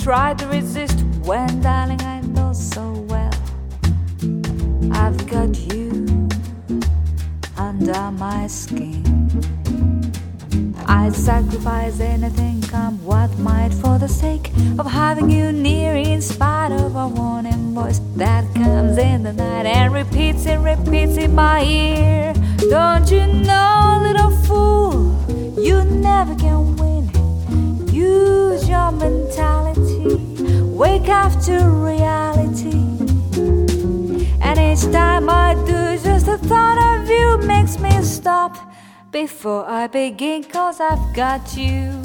try to resist when Cause I've got you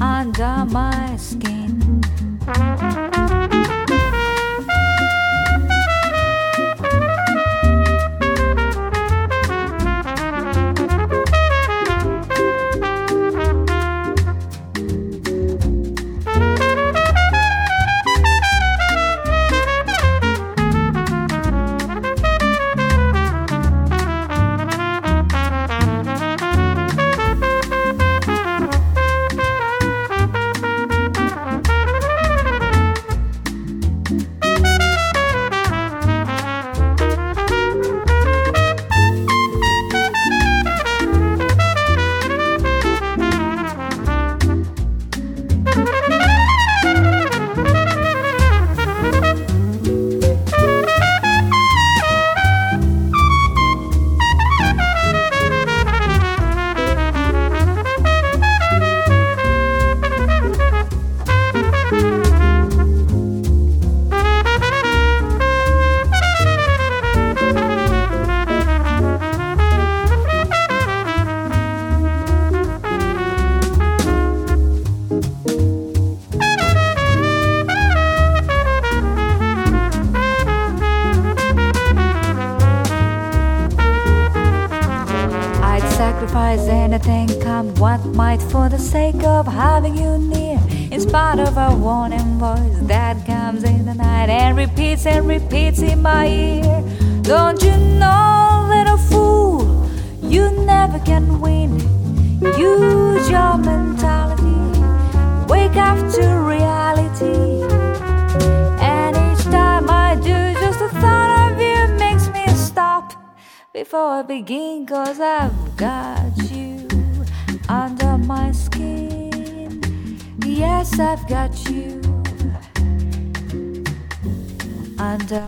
under my skin.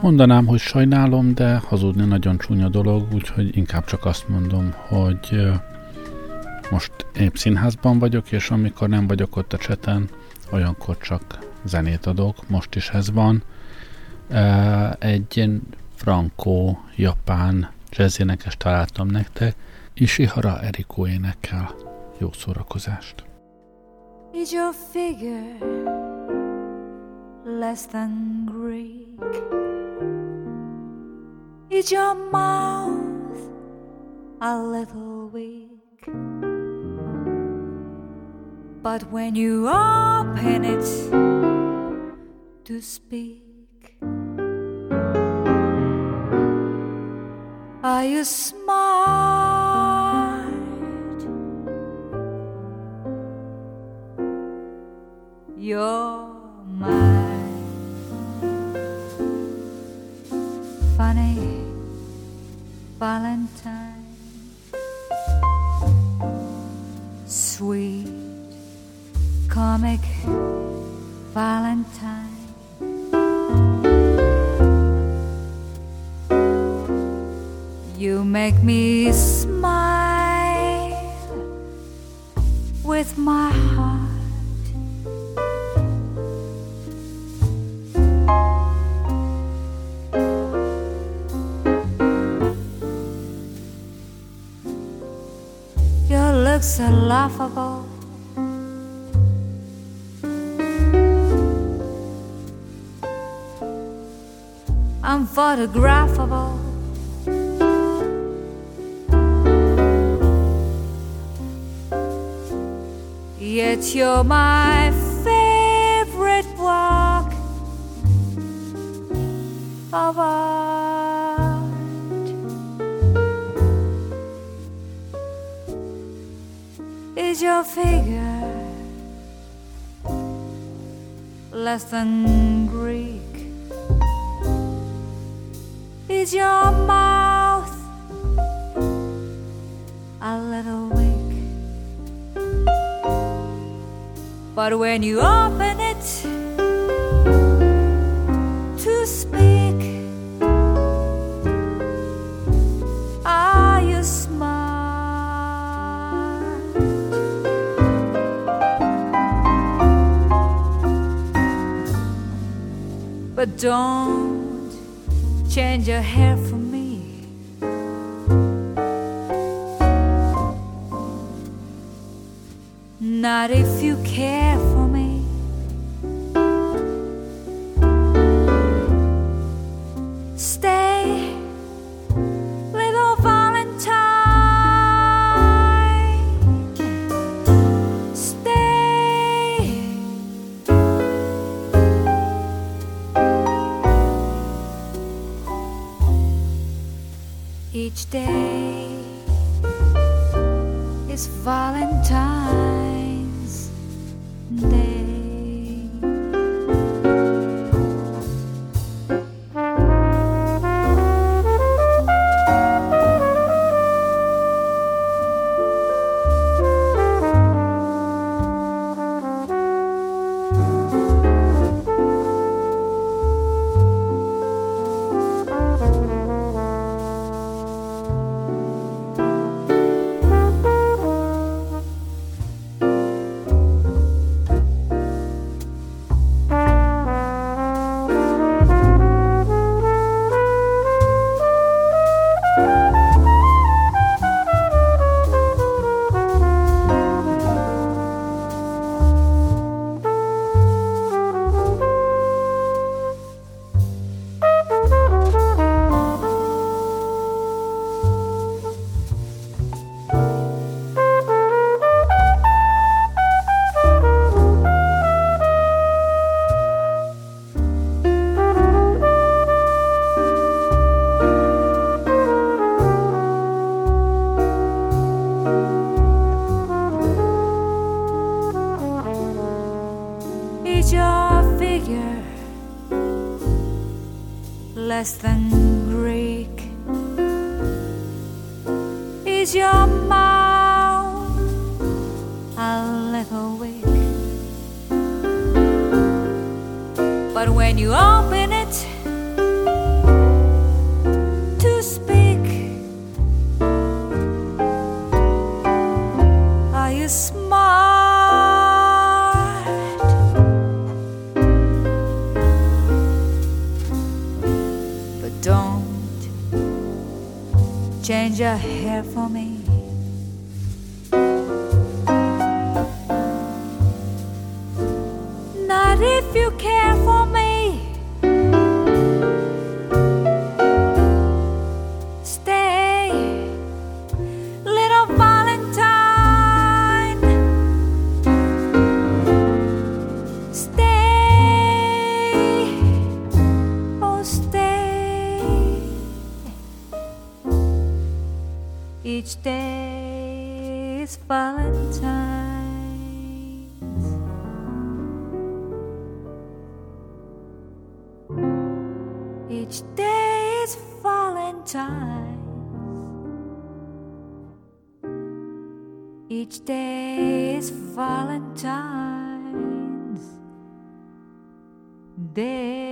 Mondanám, hogy sajnálom, de hazudni nagyon csúnya dolog, úgyhogy inkább csak azt mondom, hogy most épp színházban vagyok, és amikor nem vagyok ott a cseten, olyankor csak zenét adok, most is ez van. Egy ilyen frankó-japán jazzénekes találtam nektek, Ishihara Eriko énekel. Jó szórakozást! Is your figure less than Greek? Is your mouth a little weak? But when you open it to speak, are you smart? You're my Funny Valentine, sweet comic Valentine. You make me smile with my heart. So laughable. Unphotographable. Yet you're my favorite work of art. Your figure less than Greek? Is your mouth a little weak? But when you open Don't change your hair for me. Not if you care Each day is Valentine's Day.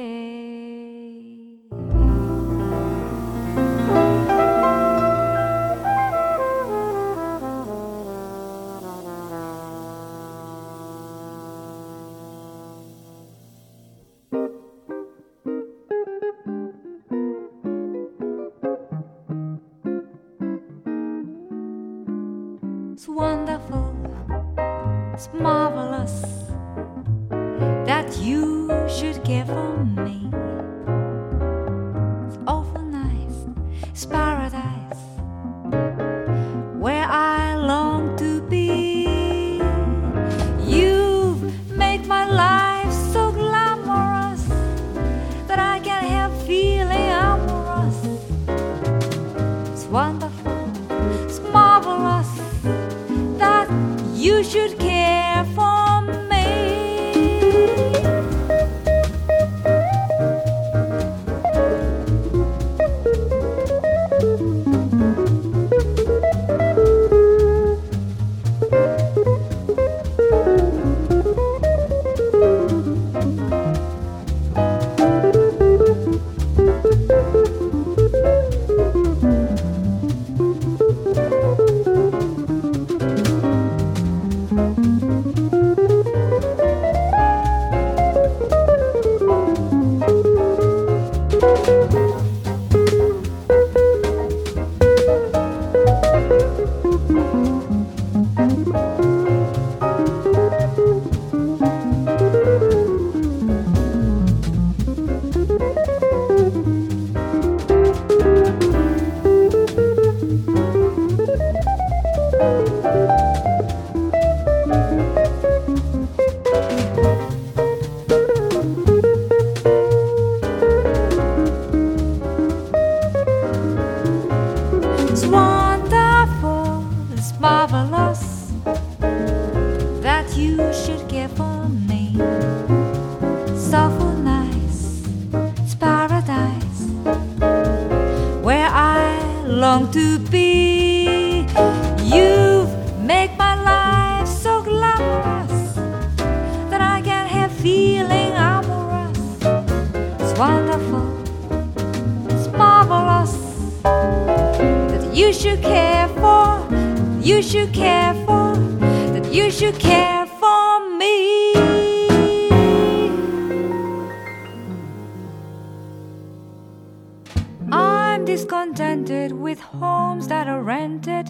Discontented with homes that are rented,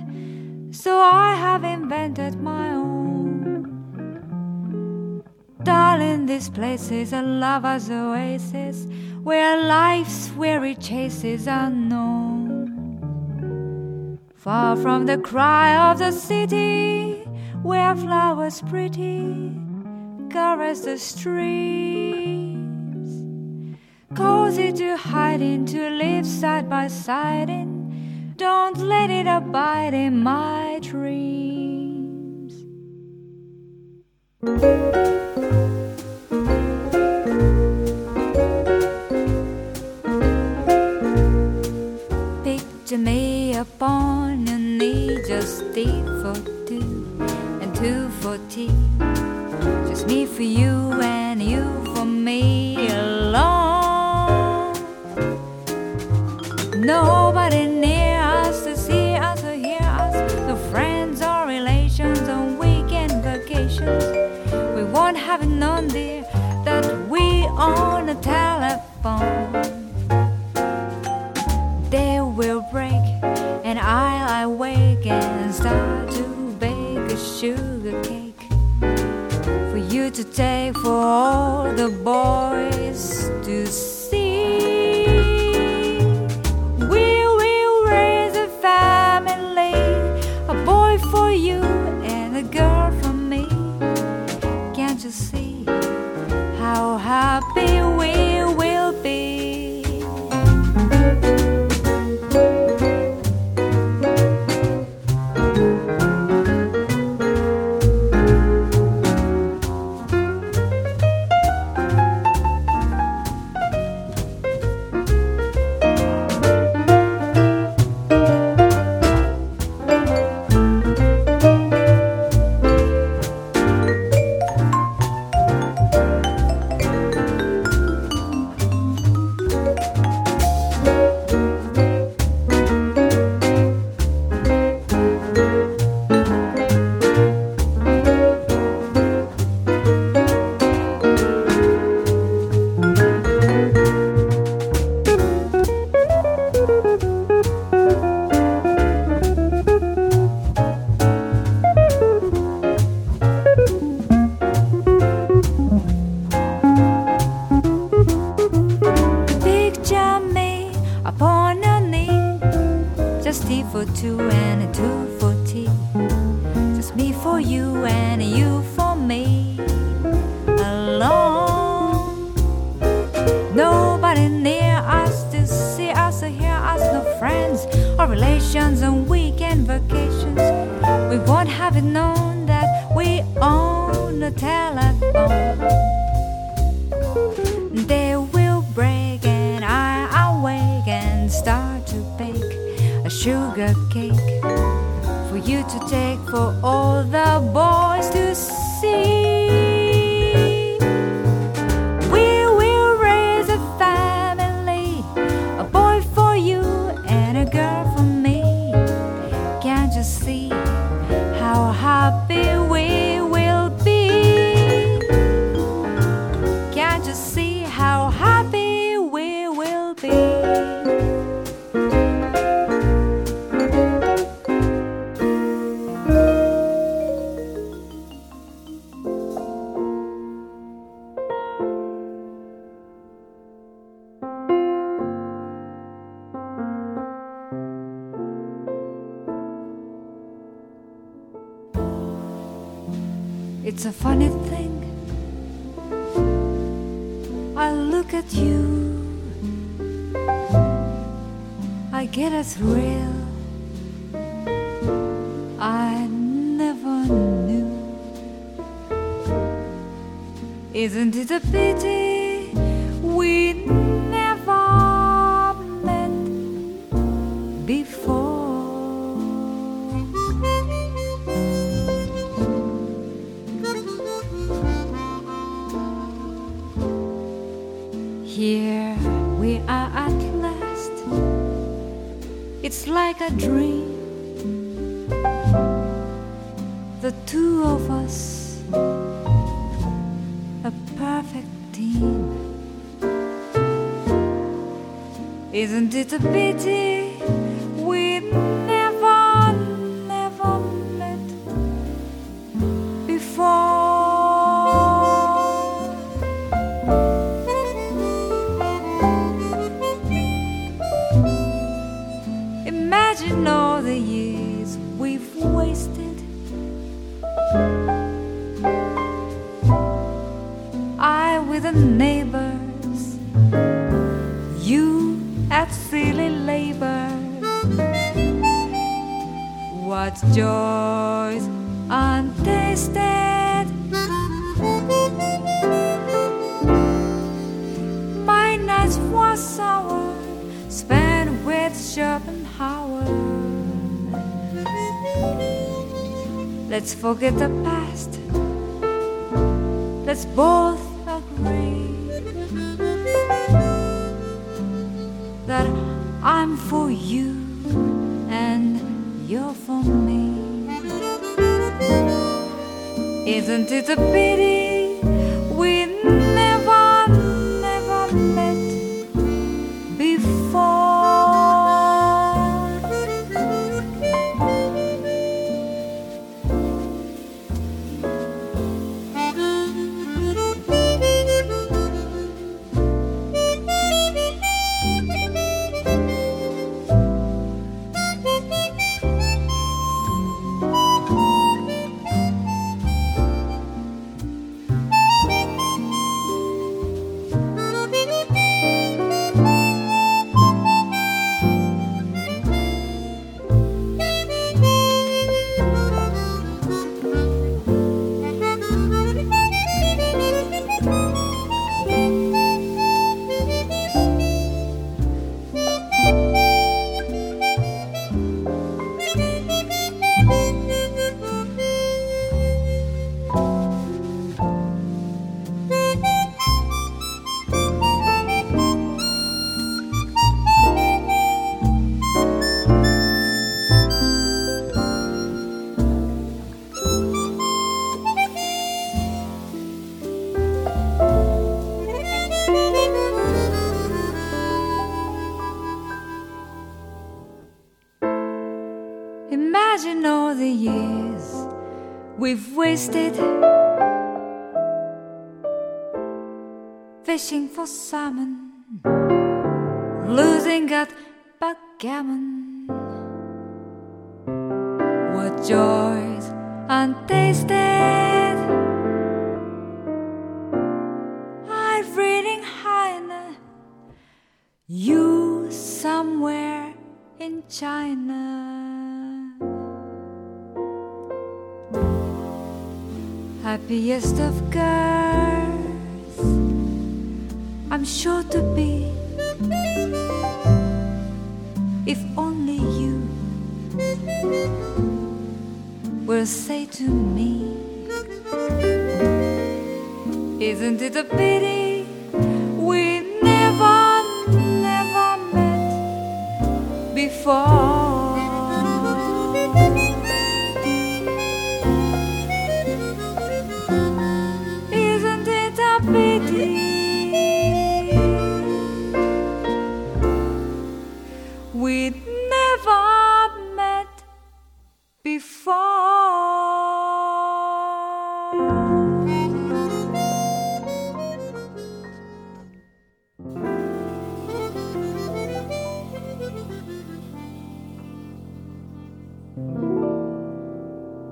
so I have invented my own. Darling, this place is a lover's oasis where life's weary chases are known. Far from the cry of the city, where flowers pretty caress the streams. Cozy to hide in, to live side by side in. Don't let it abide in my dreams. Picture me upon your knee, just tea for two and two for tea. Just me for you and you for me Nobody near us to see us or hear us, no friends or relations on weekend vacations. We won't have known, dear, that we on a telephone. Day will break, and I'll awake and start to bake a sugar cake for you to take for all the boys to see. How happy. a funny thing. I look at you, I get a thrill. I never knew. Isn't it a pity? like a dream. The two of us, a perfect team. Isn't it a pity? the neighbors, you at silly labors. What joys untasted! My nights were sour, spent with Schopenhauer. Let's forget the past. Let's both I'm for you and you're for me. Isn't it a pity? fishing for salmon, losing at backgammon. What joys untasted! I'm reading Heine, you somewhere in China. Happiest of girls I'm sure to be. If only you will say to me, Isn't it a pity we never, never met before?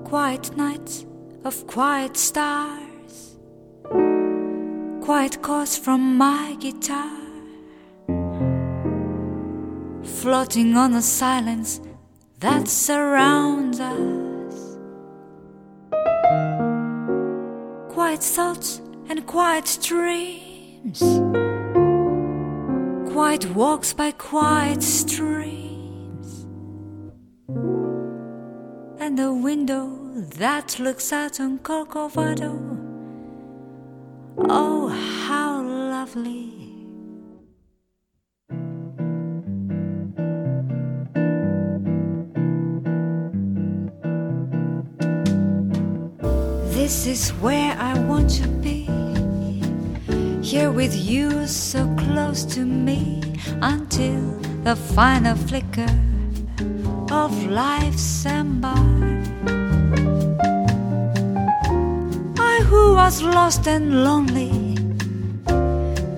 Quiet nights of quiet stars, quiet chords from my guitar, floating on the silence that surrounds us. Quiet thoughts and quiet dreams, quiet walks by quiet streams, the window that looks out on Corcovado. Oh, how lovely! This is where I want to be. Here with you, so close to me, until the final flicker of life's ember. Who was lost and lonely,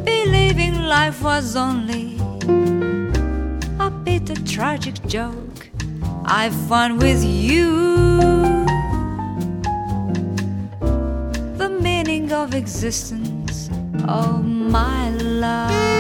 believing life was only a bitter tragic joke I've found with you. The meaning of existence, oh my love.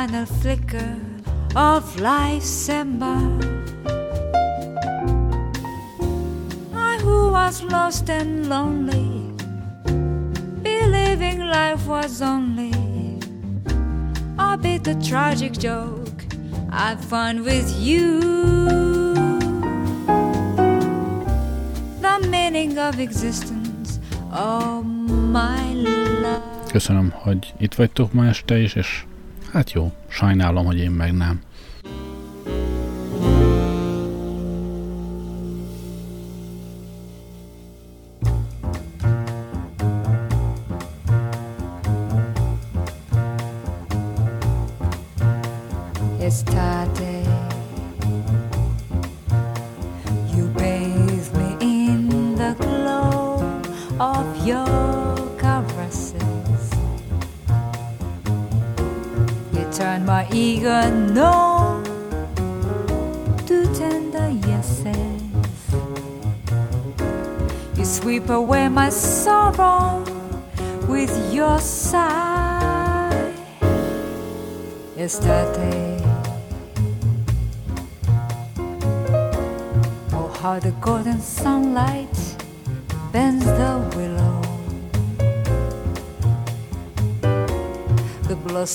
Final flicker of life's ember. I who was lost and lonely, believing life was only a bit a tragic joke I found with you. The meaning of existence, oh my love. Köszönöm, hogy itt vagytok ma este is, és hát jó, sajnálom, hogy én meg nem.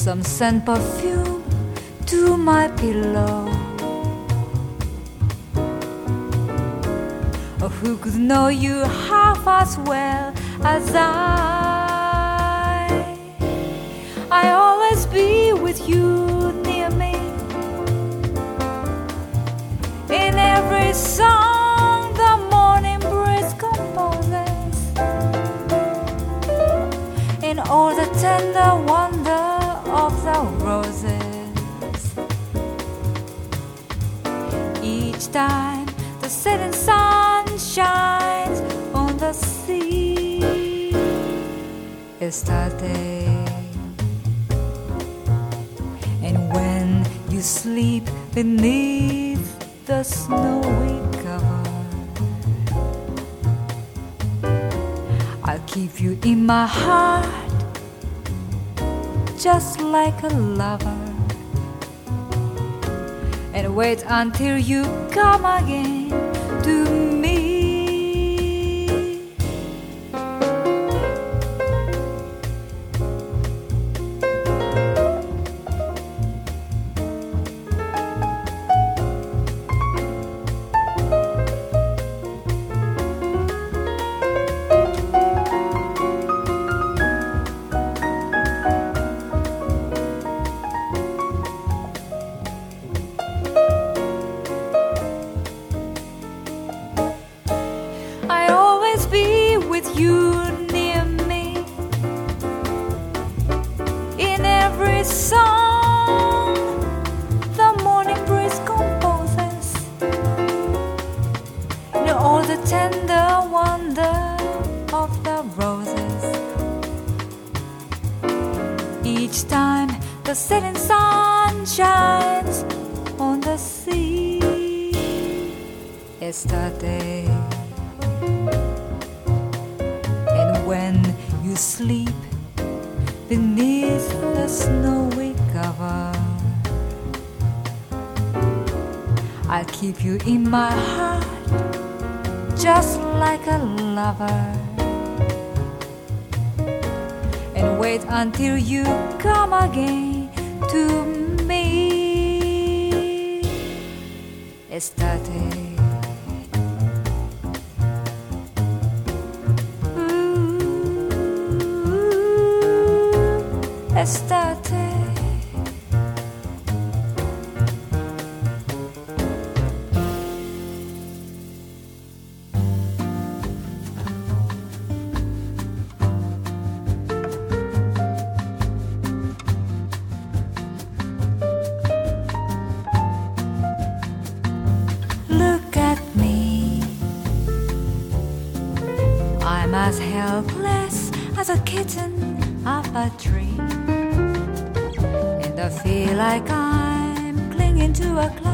some scent perfume to my pillow. Oh, who could know you half as well as I? estate. And when you sleep beneath the snowy cover, I'll keep you in my heart just like a lover. And wait until you come again to me. l'estate. Look at me. I'm as helpless as a kitten up a tree. jiwaku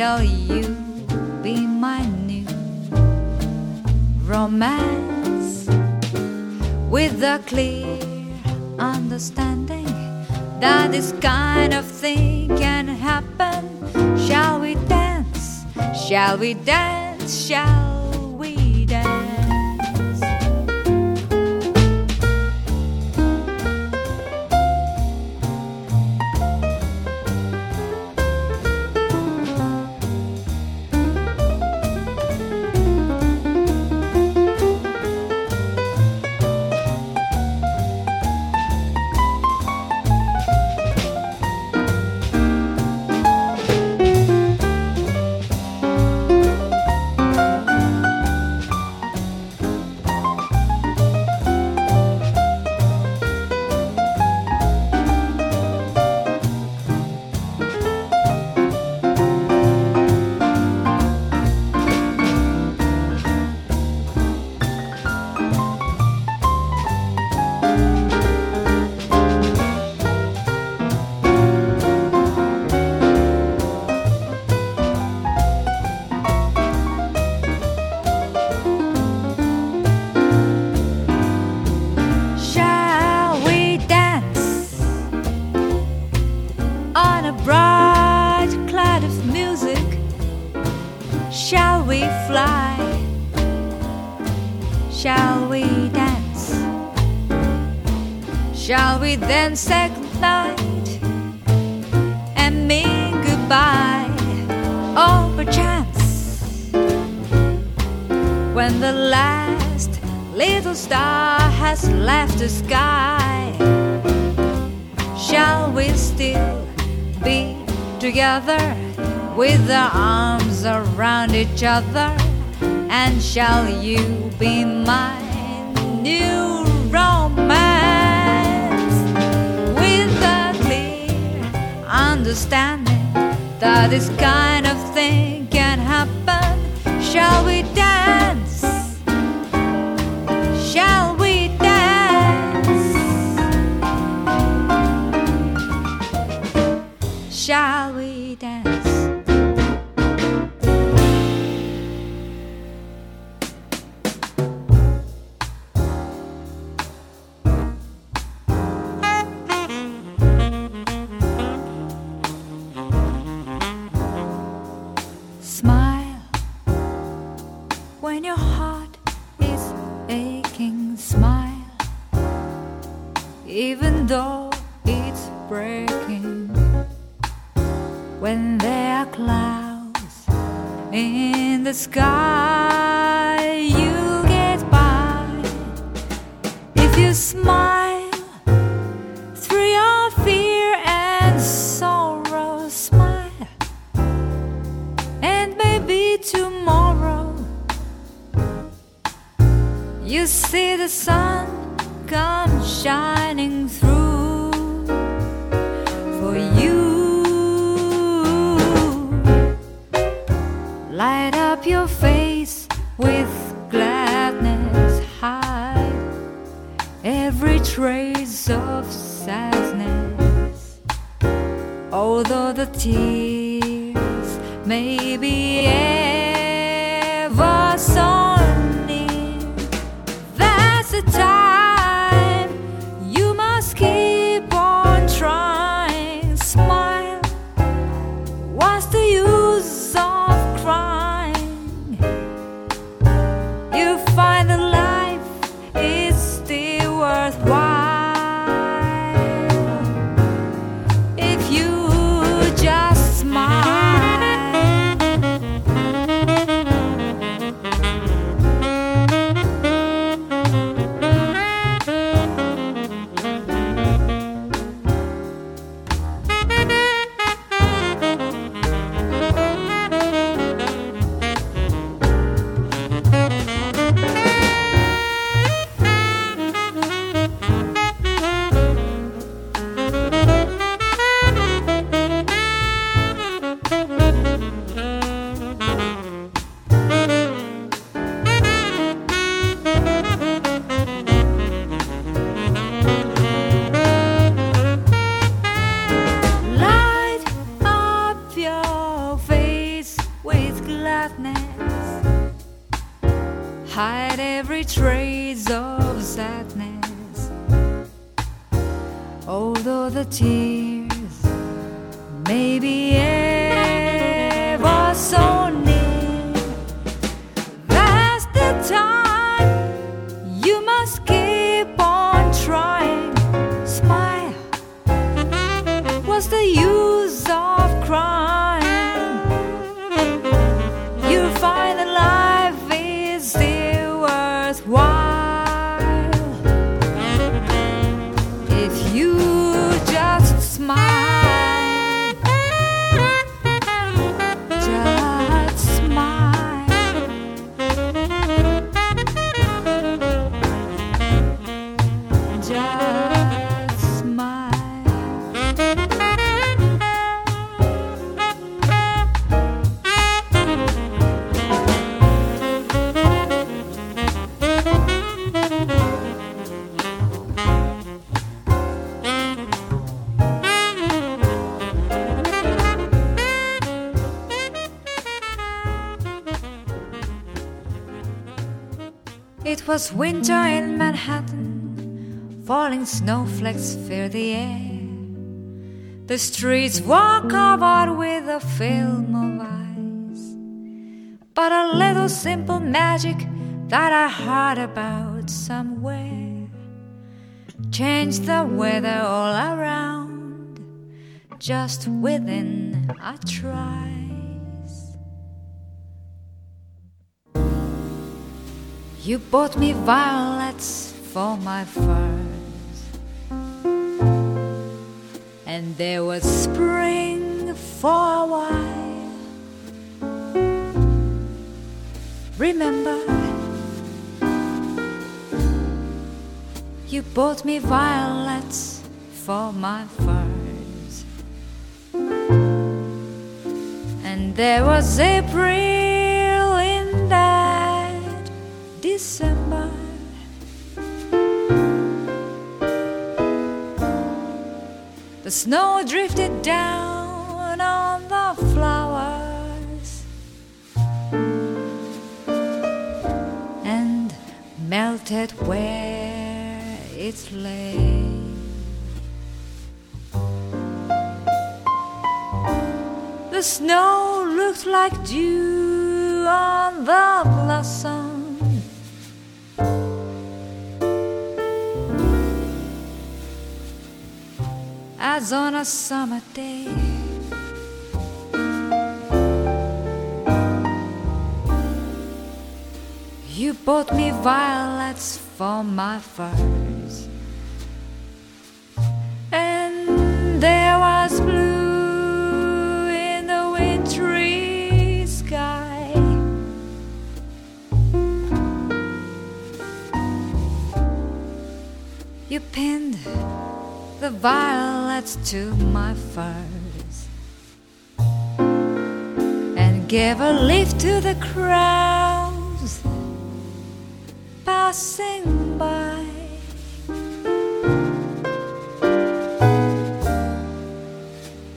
shall you be my new romance with a clear understanding that this kind of thing can happen? Shall we dance? Shall we dance? Shall then say goodnight and mean goodbye. Oh, perchance when the last little star has left the sky. Shall we still be together with our arms around each other? And shall you be my new understanding that this kind of thing can happen, shall we time you was winter in Manhattan, falling snowflakes fill the air. The streets were covered with a film of ice, but a little simple magic that I heard about somewhere changed the weather all around, just within a trice. You bought me violets for my furs, and there was spring for a while. Remember, you bought me violets for my furs, and there was April December. The snow drifted down on the flowers and melted where it lay. The snow looked like dew on the blossom. As on a summer day. You bought me violets for my furs. And there was blue in the wintry sky. You pinned the violets to my furs and gave a leaf to the crows passing by.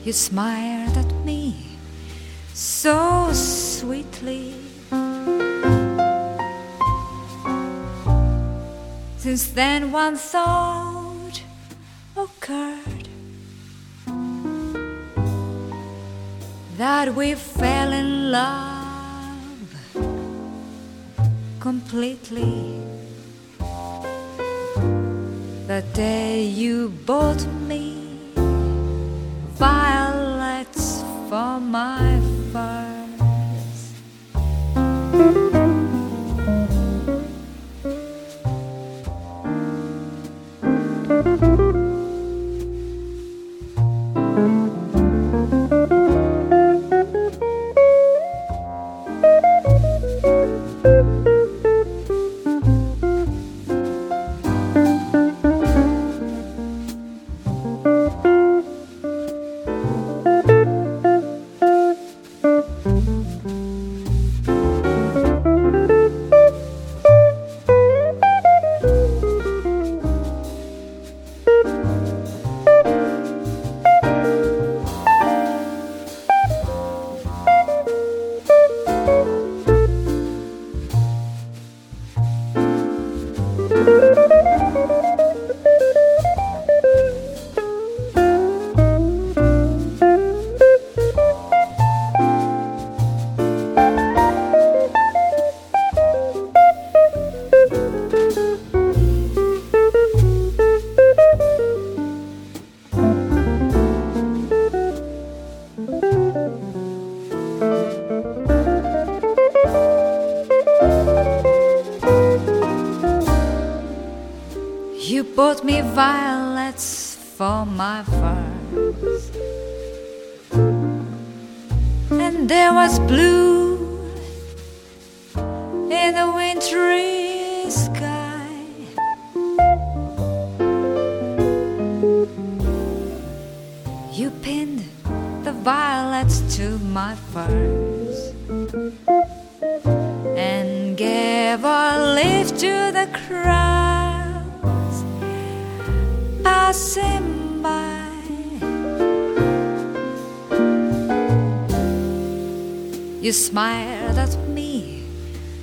You smiled at me so sweetly. Since then, one thought occurred that we fell in love completely. The day you bought me violets for my furs. Crowds passing by. You smiled at me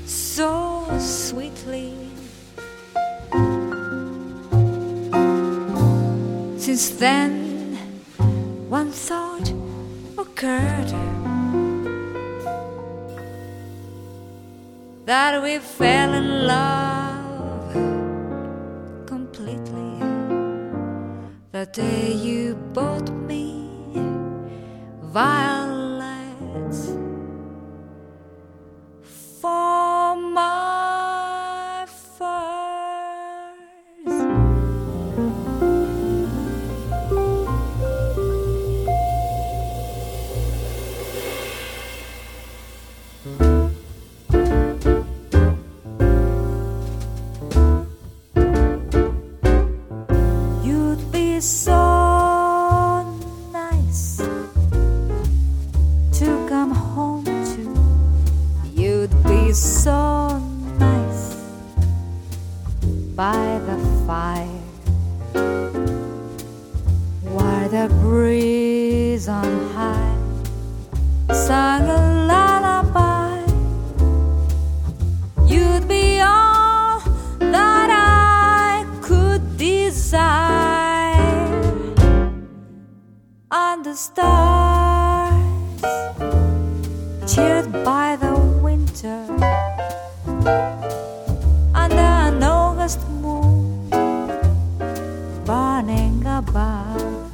so sweetly. Since then, one thought occurred that we fell in love the day you bought me. Violets above.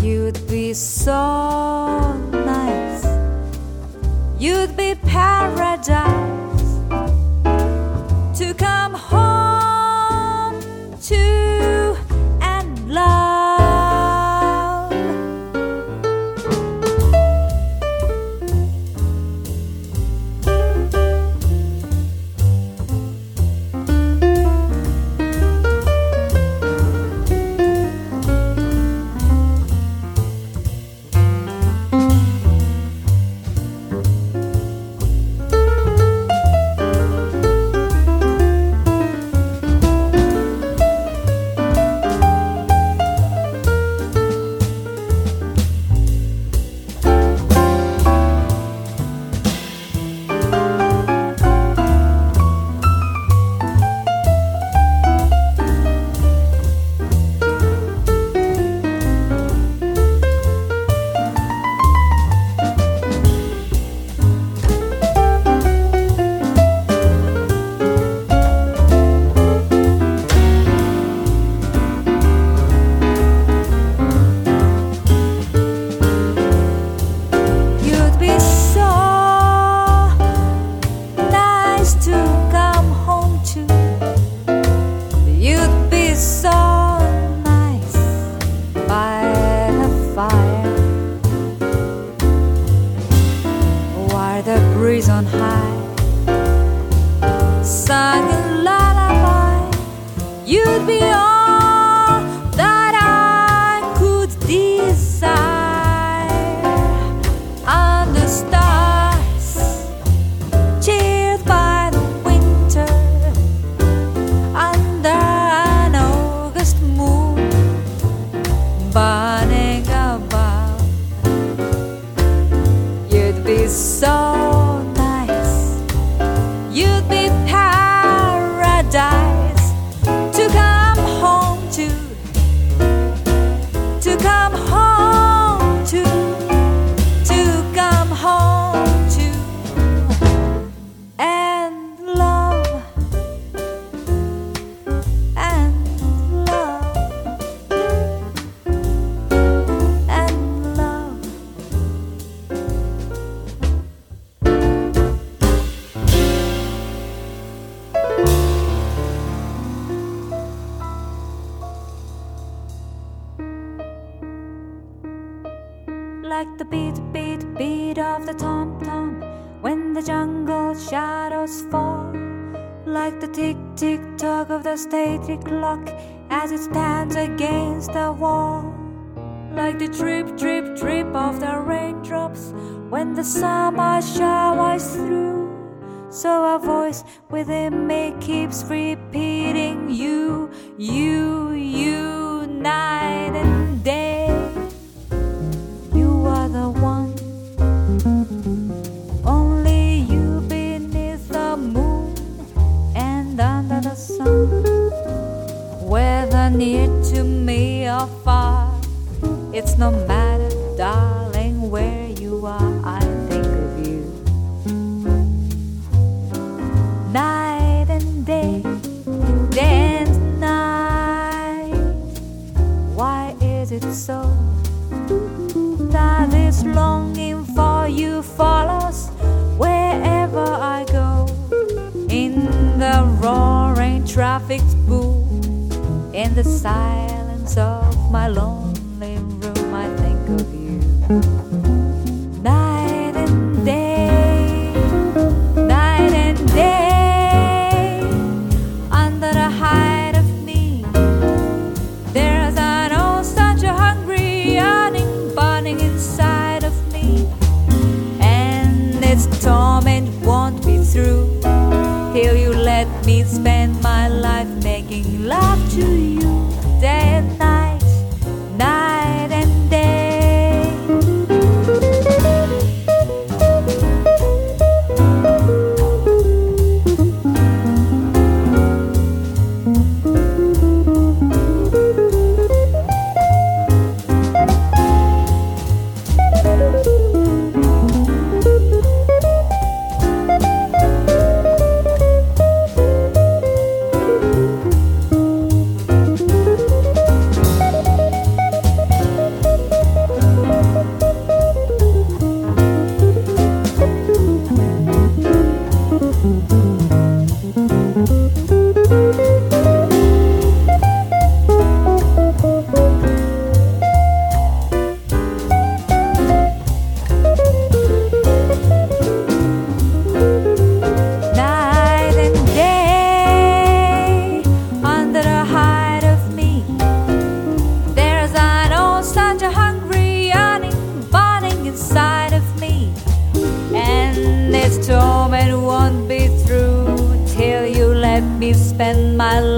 You'd be so nice, you'd be paradise.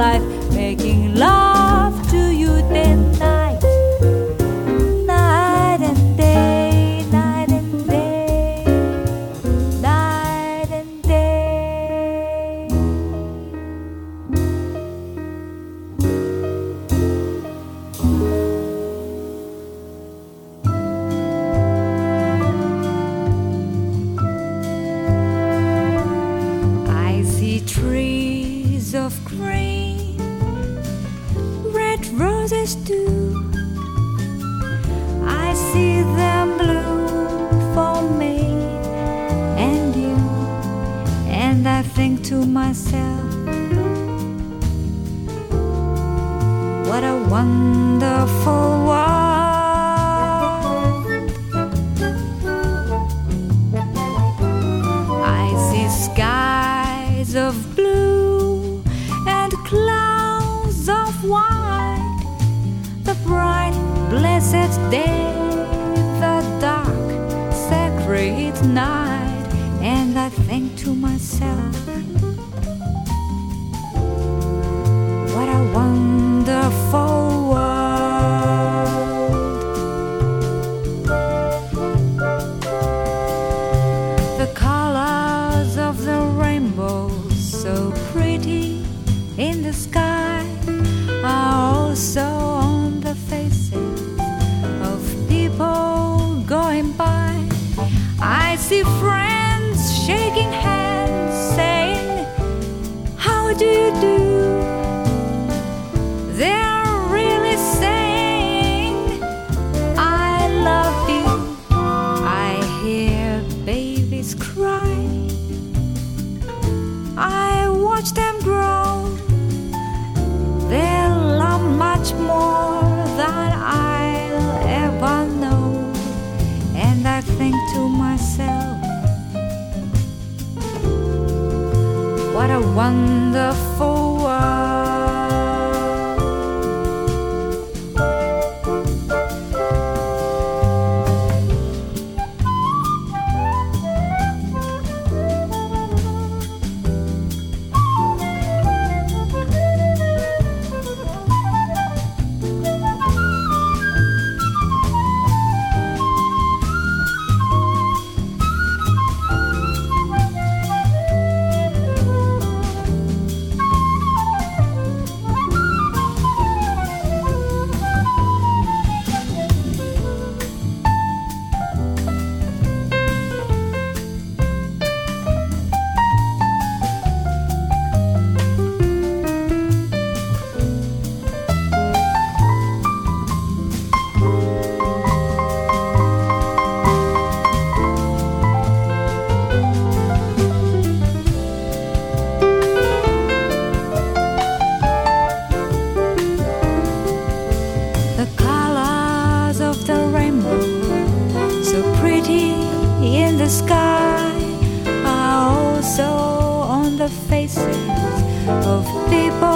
And I think to myself,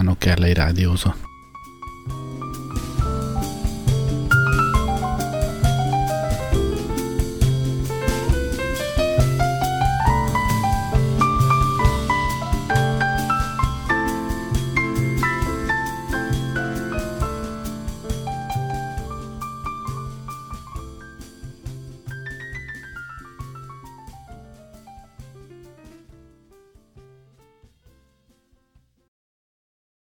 Milano che lei Iradio uso.